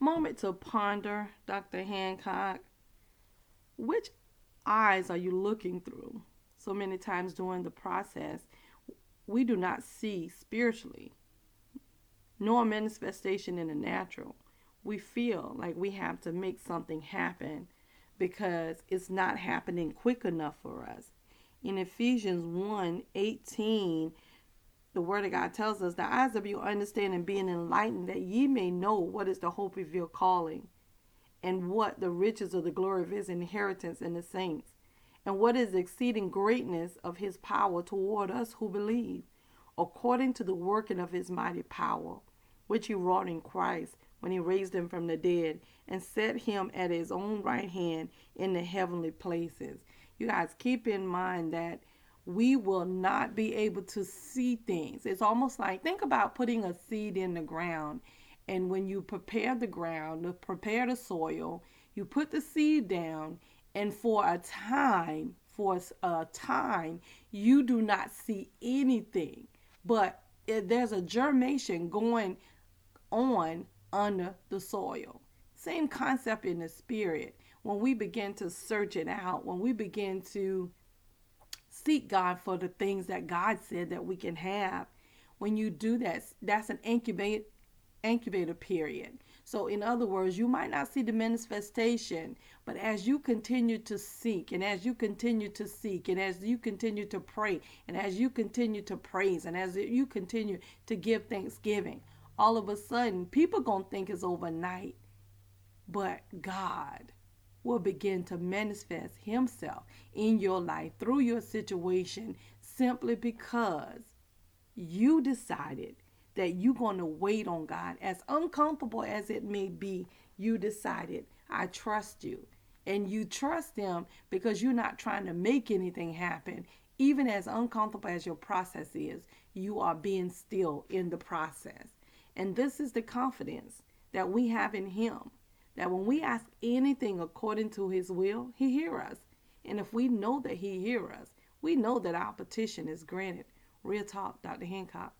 moment to ponder, Dr. Hancock. Which eyes are you looking through? So many times during the process, we do not see spiritually, nor manifestation in the natural. We feel like we have to make something happen because it's not happening quick enough for us. In Ephesians 1 18, the word of God tells us, the eyes of your understanding being enlightened, that ye may know what is the hope of your calling, and what the riches of the glory of his inheritance in the saints, and what is the exceeding greatness of his power toward us who believe, according to the working of his mighty power, which he wrought in Christ when he raised him from the dead and set him at his own right hand in the heavenly places. You guys keep in mind that we will not be able to see things. It's almost like think about putting a seed in the ground. And when you prepare the ground, to prepare the soil, you put the seed down, and for a time, for a time, you do not see anything. But there's a germination going on under the soil. Same concept in the spirit. When we begin to search it out, when we begin to seek God for the things that God said that we can have. When you do that, that's an incubate incubator period. So, in other words, you might not see the manifestation, but as you continue to seek, and as you continue to seek, and as you continue to pray, and as you continue to praise, and as you continue to give thanksgiving, all of a sudden, people gonna think it's overnight, but God will begin to manifest himself in your life through your situation simply because you decided that you're going to wait on God. As uncomfortable as it may be, you decided, I trust you. And you trust Him because you're not trying to make anything happen. Even as uncomfortable as your process is, you are being still in the process. And this is the confidence that we have in Him that when we ask anything according to his will, he hear us. And if we know that he hear us, we know that our petition is granted. Real talk, Dr. Hancock.